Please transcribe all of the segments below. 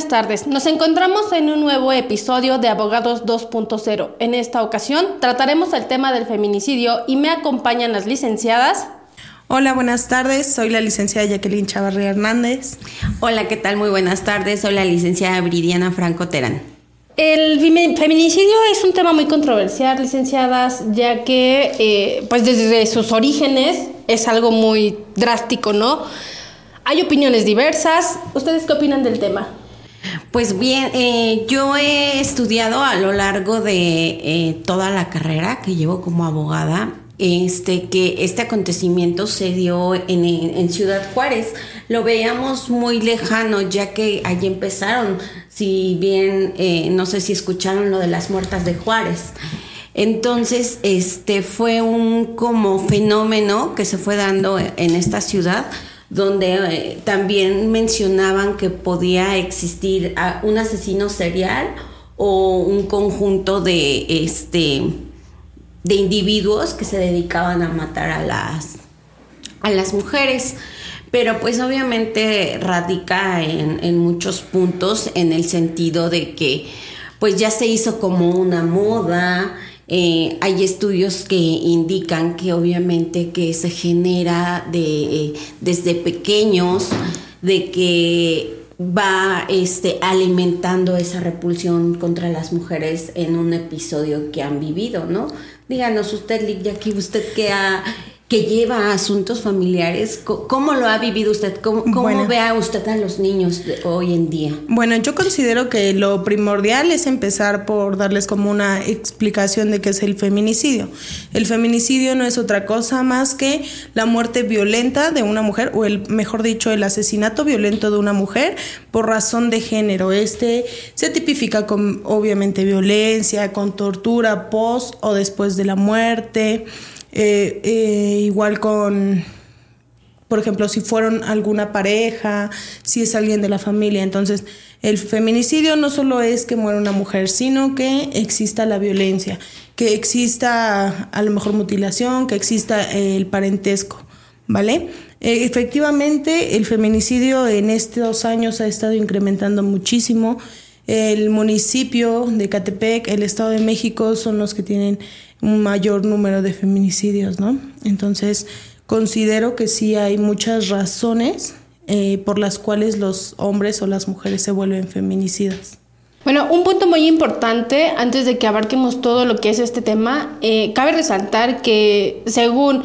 buenas tardes. Nos encontramos en un nuevo episodio de Abogados 2.0. En esta ocasión trataremos el tema del feminicidio y me acompañan las licenciadas. Hola, buenas tardes. Soy la licenciada Jacqueline Chavarría Hernández. Hola, ¿qué tal? Muy buenas tardes. Soy la licenciada Viridiana Franco Terán. El feminicidio es un tema muy controversial, licenciadas, ya que eh, pues desde sus orígenes es algo muy drástico, ¿no? Hay opiniones diversas. ¿Ustedes qué opinan del tema? Pues bien, eh, yo he estudiado a lo largo de eh, toda la carrera que llevo como abogada este, que este acontecimiento se dio en, Ciudad Juárez. Lo veíamos muy lejano, ya que allí empezaron, si bien, eh, no sé si escucharon lo de las muertas de Juárez. Entonces, este fue un como fenómeno que se fue dando en esta ciudad, donde eh, también mencionaban que podía existir ah, un asesino serial o un conjunto de este de individuos que se dedicaban a matar a las, a las mujeres. Pero pues obviamente radica en, muchos puntos en el sentido de que pues ya se hizo como una moda, eh, hay estudios que indican que obviamente que se genera de, eh, desde pequeños, de que va este, alimentando esa repulsión contra las mujeres en un episodio que han vivido, ¿no? Díganos usted, Lick aquí usted que ha que lleva asuntos familiares. ¿Cómo lo ha vivido usted? ¿Cómo, cómo ve a usted a los niños hoy en día? Bueno, yo considero que lo primordial es empezar por darles como una explicación de qué es el feminicidio. El feminicidio no es otra cosa más que la muerte violenta de una mujer, o el mejor dicho, el asesinato violento de una mujer por razón de género. Este se tipifica con obviamente violencia, con tortura post o después de la muerte. Eh, eh, igual con, por ejemplo, si fueron alguna pareja, si es alguien de la familia. Entonces, el feminicidio no solo es que muera una mujer, sino que exista la violencia, que exista a lo mejor mutilación, que exista el parentesco, ¿vale? Eh, efectivamente, el feminicidio en estos años ha estado incrementando muchísimo. El municipio de Catepec, el Estado de México son los que tienen un mayor número de feminicidios, ¿no? Entonces, considero que sí hay muchas razones eh, por las cuales los hombres o las mujeres se vuelven feminicidas. Bueno, un punto muy importante antes de que abarquemos todo lo que es este tema, eh, cabe resaltar que según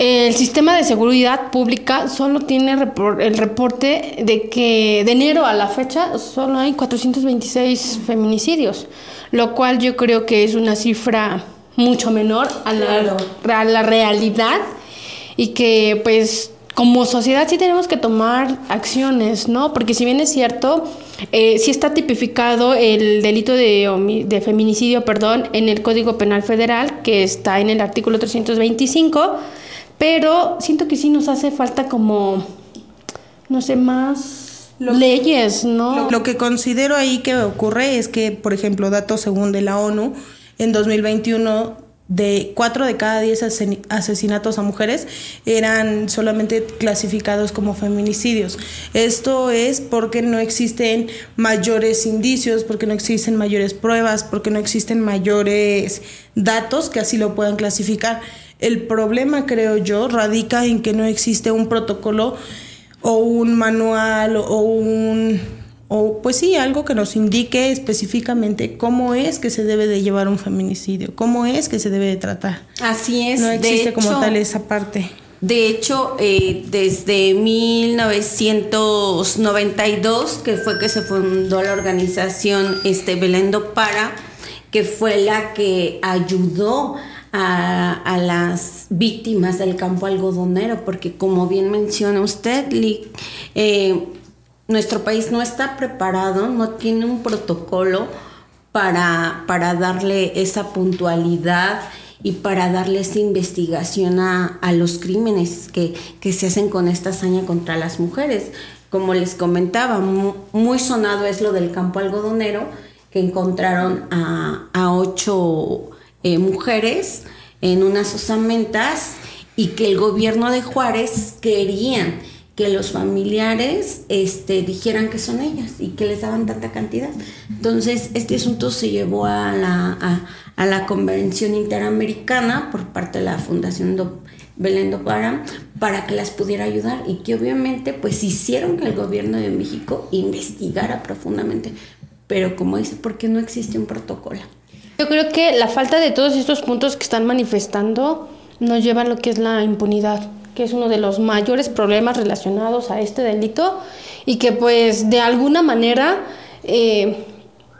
el sistema de seguridad pública solo tiene el reporte de que de enero a la fecha solo hay 426 feminicidios, lo cual yo creo que es una cifra mucho menor a la, la realidad y que pues como sociedad sí tenemos que tomar acciones, ¿no? Porque si bien es cierto, eh, sí está tipificado el delito de, de, feminicidio, perdón, en el Código Penal Federal, que está en el artículo 325, pero siento que sí nos hace falta como, no sé, más leyes, ¿no? Lo, lo que considero ahí que ocurre es que, por ejemplo, datos según de la ONU, en 2021 de 4 de cada 10 asesinatos a mujeres eran solamente clasificados como feminicidios. Esto es porque no existen mayores indicios, porque no existen mayores pruebas, porque no existen mayores datos que así lo puedan clasificar. El problema, creo yo, radica en que no existe un protocolo o un manual o un o pues sí, algo que nos indique específicamente cómo es que se debe de llevar un feminicidio, cómo es que se debe de tratar. Así es. No existe como tal esa parte. De hecho, eh, desde 1992, que fue que se fundó la organización este, Belendo Para, que fue la que ayudó a, las víctimas del campo algodonero, porque como bien menciona usted, eh, nuestro país no está preparado, no tiene un protocolo para, para darle esa puntualidad y para darle esa investigación a, los crímenes que, se hacen con esta hazaña contra las mujeres. Como les comentaba, muy, sonado es lo del campo algodonero, que encontraron a, ocho eh, mujeres en unas osamentas y que el gobierno de Juárez querían que los familiares este, dijeran que son ellas y que les daban tanta cantidad. Entonces, este asunto se llevó a la, a, la Convención Interamericana por parte de la Fundación Belén do Para para que las pudiera ayudar y que obviamente pues hicieron que el gobierno de México investigara profundamente. Pero como dice, porque no existe un protocolo. Yo creo que la falta de todos estos puntos que están manifestando nos lleva a lo que es la impunidad que es uno de los mayores problemas relacionados a este delito y que pues de alguna manera eh,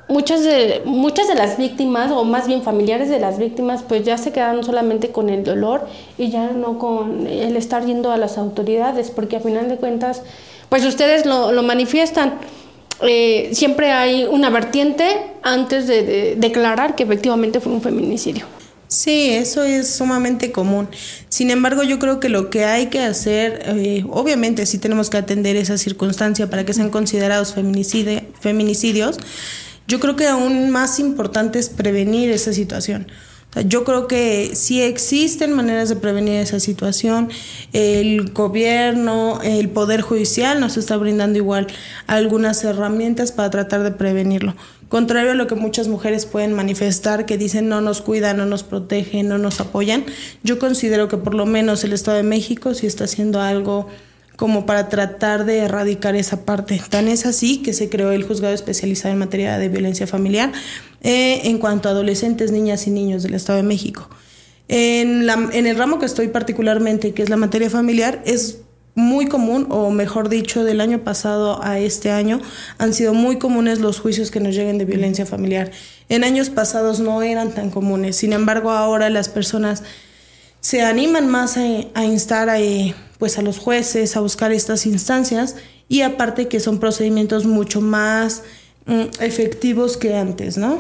muchas, de, muchas de las víctimas o más bien familiares de las víctimas pues ya se quedaron solamente con el dolor y ya no con el estar yendo a las autoridades porque a final de cuentas pues ustedes lo, lo manifiestan. Eh, siempre hay una vertiente antes de declarar que efectivamente fue un feminicidio. Sí, eso es sumamente común. Sin embargo, yo creo que lo que hay que hacer, eh, obviamente sí tenemos que atender esa circunstancia para que sean considerados feminicidios, yo creo que aún más importante es prevenir esa situación. Yo creo que sí existen maneras de prevenir esa situación. El gobierno, el poder judicial nos está brindando igual algunas herramientas para tratar de prevenirlo. Contrario a lo que muchas mujeres pueden manifestar, que dicen no nos cuidan, no nos protegen, no nos apoyan, yo considero que por lo menos el Estado de México sí está haciendo algo como para tratar de erradicar esa parte. Tan es así que se creó el juzgado especializado en materia de violencia familiar eh, en cuanto a adolescentes, niñas y niños del Estado de México. En, el ramo que estoy particularmente, que es la materia familiar, es muy común, o mejor dicho, del año pasado a este año, han sido muy comunes los juicios que nos lleguen de violencia familiar. En años pasados no eran tan comunes, sin embargo ahora las personas se animan más a, instar a, pues a los jueces a buscar estas instancias y aparte que son procedimientos mucho más efectivos que antes, ¿no?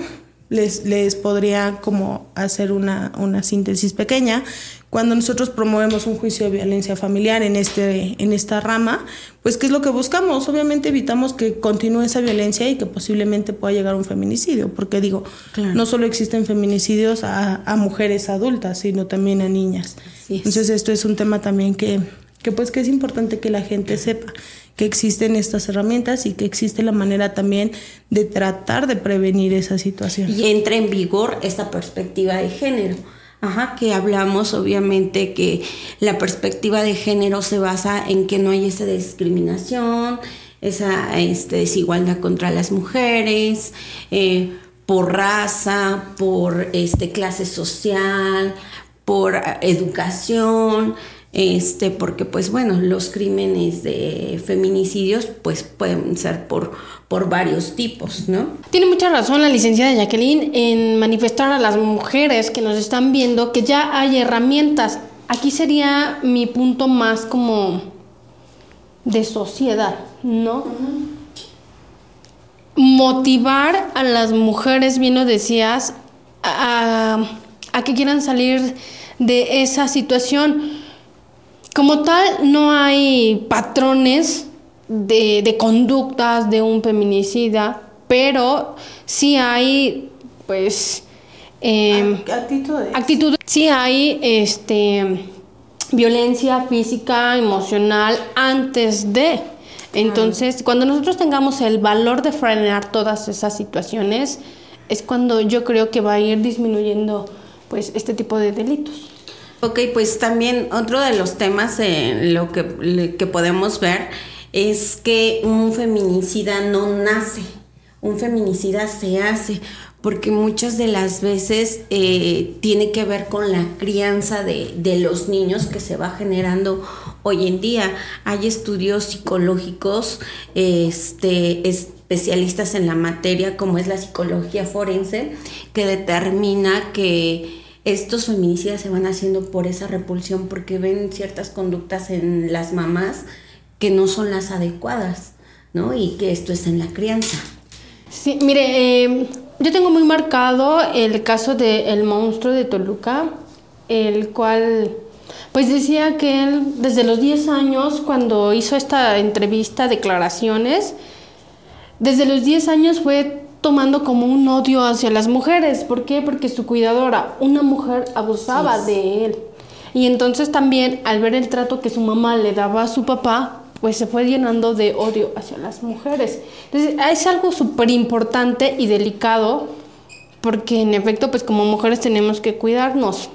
Les, les podría como hacer una, una síntesis pequeña cuando nosotros promovemos un juicio de violencia familiar en, este, en esta rama, pues ¿qué es lo que buscamos? Obviamente evitamos que continúe esa violencia y que posiblemente pueda llegar a un feminicidio, porque digo, no solo existen feminicidios a, mujeres adultas, sino también a niñas. Entonces esto es un tema también que, que pues que es importante que la gente sepa que existen estas herramientas y que existe la manera también de tratar de prevenir esa situación. Y entra en vigor esta perspectiva de género Ajá, que hablamos obviamente que la perspectiva de género se basa en que no hay esa discriminación, esa este, desigualdad contra las mujeres, eh, por raza, por este, clase social, por eh, educación, este, porque pues bueno, los crímenes de feminicidios pues pueden ser por, por varios tipos, ¿no? Tiene mucha razón la licenciada Jacqueline en manifestar a las mujeres que nos están viendo que ya hay herramientas. Aquí sería mi punto más como de sociedad, ¿no? Motivar a las mujeres, bien lo decías, a, a que quieran salir de esa situación como tal, no hay patrones de, conductas de un feminicida, pero sí hay, pues, eh, actitudes. Sí hay, este, violencia física, emocional antes de. Entonces, cuando nosotros tengamos el valor de frenar todas esas situaciones, es cuando yo creo que va a ir disminuyendo, pues, este tipo de delitos. Ok, pues también otro de los temas lo que, podemos ver es que un feminicida no nace, un feminicida se hace, porque muchas de las veces eh, tiene que ver con la crianza de, de, los niños que se va generando hoy en día. Hay estudios psicológicos, este, especialistas en la materia, como es la psicología forense, que determina que estos feminicidas se van haciendo por esa repulsión, porque ven ciertas conductas en las mamás que no son las adecuadas, ¿no? Y que esto es en la crianza. Sí, mire, em, yo tengo muy marcado el caso del monstruo de Toluca, el cual, pues decía que él desde los 10 años, cuando hizo esta entrevista, declaraciones, desde los 10 años fue tomando como un odio hacia las mujeres. ¿Por qué? Porque su cuidadora, una mujer, abusaba de él. Y entonces también al ver el trato que su mamá le daba a su papá, pues se fue llenando de odio hacia las mujeres. Entonces, es algo súper importante y delicado porque en efecto, pues como mujeres tenemos que cuidarnos.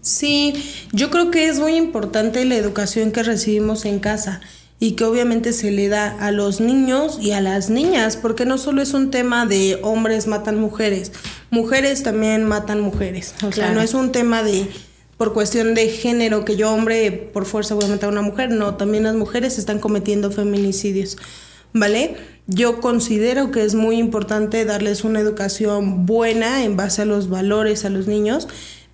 Sí, yo creo que es muy importante la educación que recibimos en casa y que obviamente se le da a los niños y a las niñas, porque no solo es un tema de hombres matan mujeres, mujeres también matan mujeres. O sea, no es un tema de por cuestión de género que yo hombre por fuerza voy a matar a una mujer, no, también las mujeres están cometiendo feminicidios. ¿Vale? Yo considero que es muy importante darles una educación buena en base a los valores a los niños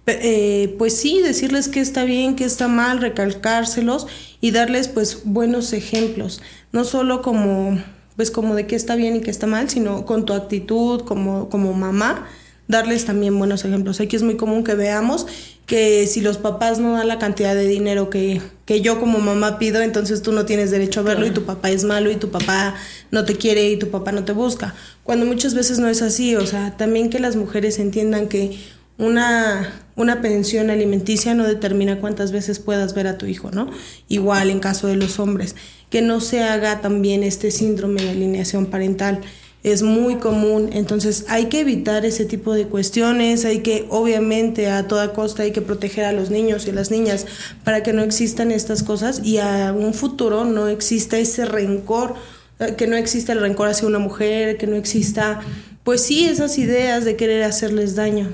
eh, pues sí, decirles que está bien, que está mal, recalcárselos y darles pues buenos ejemplos, no solo como pues como de qué está bien y qué está mal, sino con tu actitud como, como mamá, darles también buenos ejemplos. Aquí es muy común que veamos que si los papás no dan la cantidad de dinero que, que yo como mamá pido, entonces tú no tienes derecho a verlo y tu papá es malo y tu papá no te quiere y tu papá no te busca. Cuando muchas veces no es así, o sea, también que las mujeres entiendan que una, una pensión alimenticia no determina cuántas veces puedas ver a tu hijo, ¿no? Igual en caso de los hombres, que no se haga también este síndrome de alineación parental. Es muy común, entonces hay que evitar ese tipo de cuestiones, hay que, obviamente, a toda costa hay que proteger a los niños y a las niñas para que no existan estas cosas y a un futuro no exista ese rencor, eh, que no exista el rencor hacia una mujer, que no exista, pues sí, esas ideas de querer hacerles daño.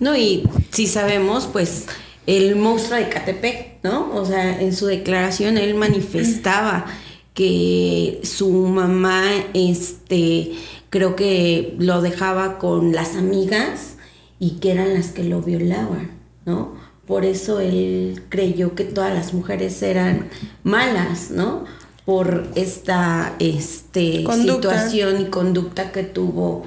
No, y si sabemos, pues el monstruo de Catepec, ¿no? O sea, en su declaración él manifestaba que su mamá, este, creo que lo dejaba con las amigas y que eran las que lo violaban, ¿no? Por eso él creyó que todas las mujeres eran malas, ¿no? Por esta este, situación y conducta que tuvo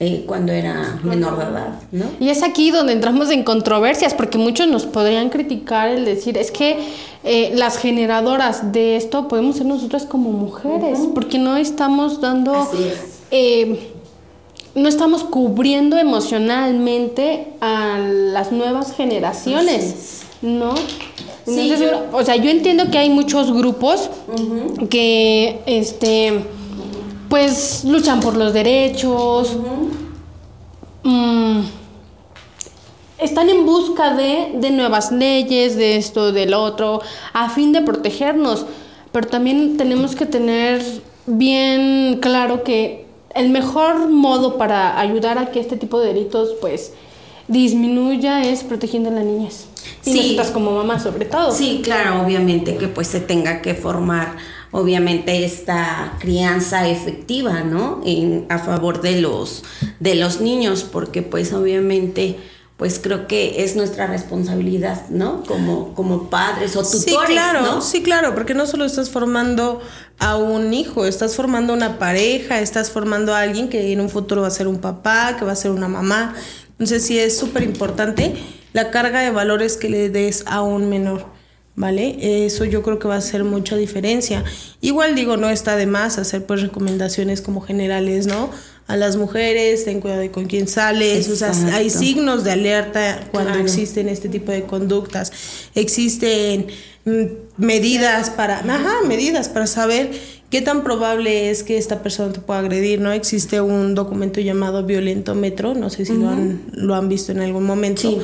eh, cuando era menor de edad, ¿no? Y es aquí donde entramos en controversias, porque muchos nos podrían criticar el decir, es que eh, las generadoras de esto podemos ser nosotras como mujeres, porque no estamos dando, eh, no estamos cubriendo emocionalmente a las nuevas generaciones, ¿no? Sí, o sea, yo entiendo que hay muchos grupos que, este pues luchan por los derechos, mm, están en busca de, de, nuevas leyes, de esto, del otro, a fin de protegernos. Pero también tenemos que tener bien claro que el mejor modo para ayudar a que este tipo de delitos pues disminuya es protegiendo a las niñas. Y sí. nosotras como mamá sobre todo. Sí, claro, obviamente que pues se tenga que formar obviamente esta crianza efectiva, ¿no? En, a favor de los, de los niños, porque pues obviamente pues creo que es nuestra responsabilidad, ¿no? Como, como padres o tutores, sí, claro, ¿no? Sí, claro, porque no solo estás formando a un hijo, estás formando una pareja, estás formando a alguien que en un futuro va a ser un papá, que va a ser una mamá. Entonces sí es súper importante la carga de valores que le des a un menor. ¿Vale? Eso yo creo que va a hacer mucha diferencia. Igual digo, no está de más hacer pues recomendaciones como generales, ¿no? A las mujeres, ten cuidado de con quién sales, o sea, hay signos de alerta cuando existen este tipo de conductas. Existen mm, medidas para, ajá, medidas para saber qué tan probable es que esta persona te pueda agredir, ¿no? Existe un documento llamado Violentómetro, no sé si lo, han, lo han visto en algún momento,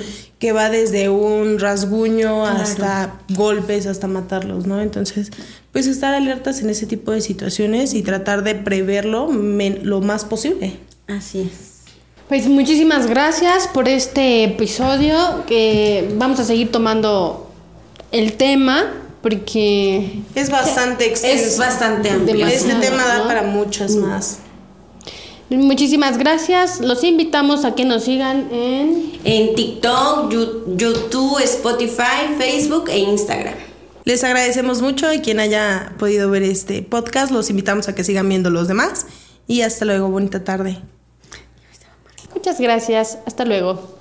que va desde un rasguño hasta golpes, hasta matarlos, ¿no? Entonces, pues estar alertas en ese tipo de situaciones y tratar de preverlo lo más posible. Así es. Pues muchísimas gracias por este episodio que vamos a seguir tomando el tema porque es bastante extenso. Es bastante amplio. Este tema da para muchas más. Muchísimas gracias. Los invitamos a que nos sigan en... En TikTok, YouTube, Spotify, Facebook e Instagram. Les agradecemos mucho y quien haya podido ver este podcast, los invitamos a que sigan viendo los demás. Y hasta luego, bonita tarde. Muchas gracias. Hasta luego.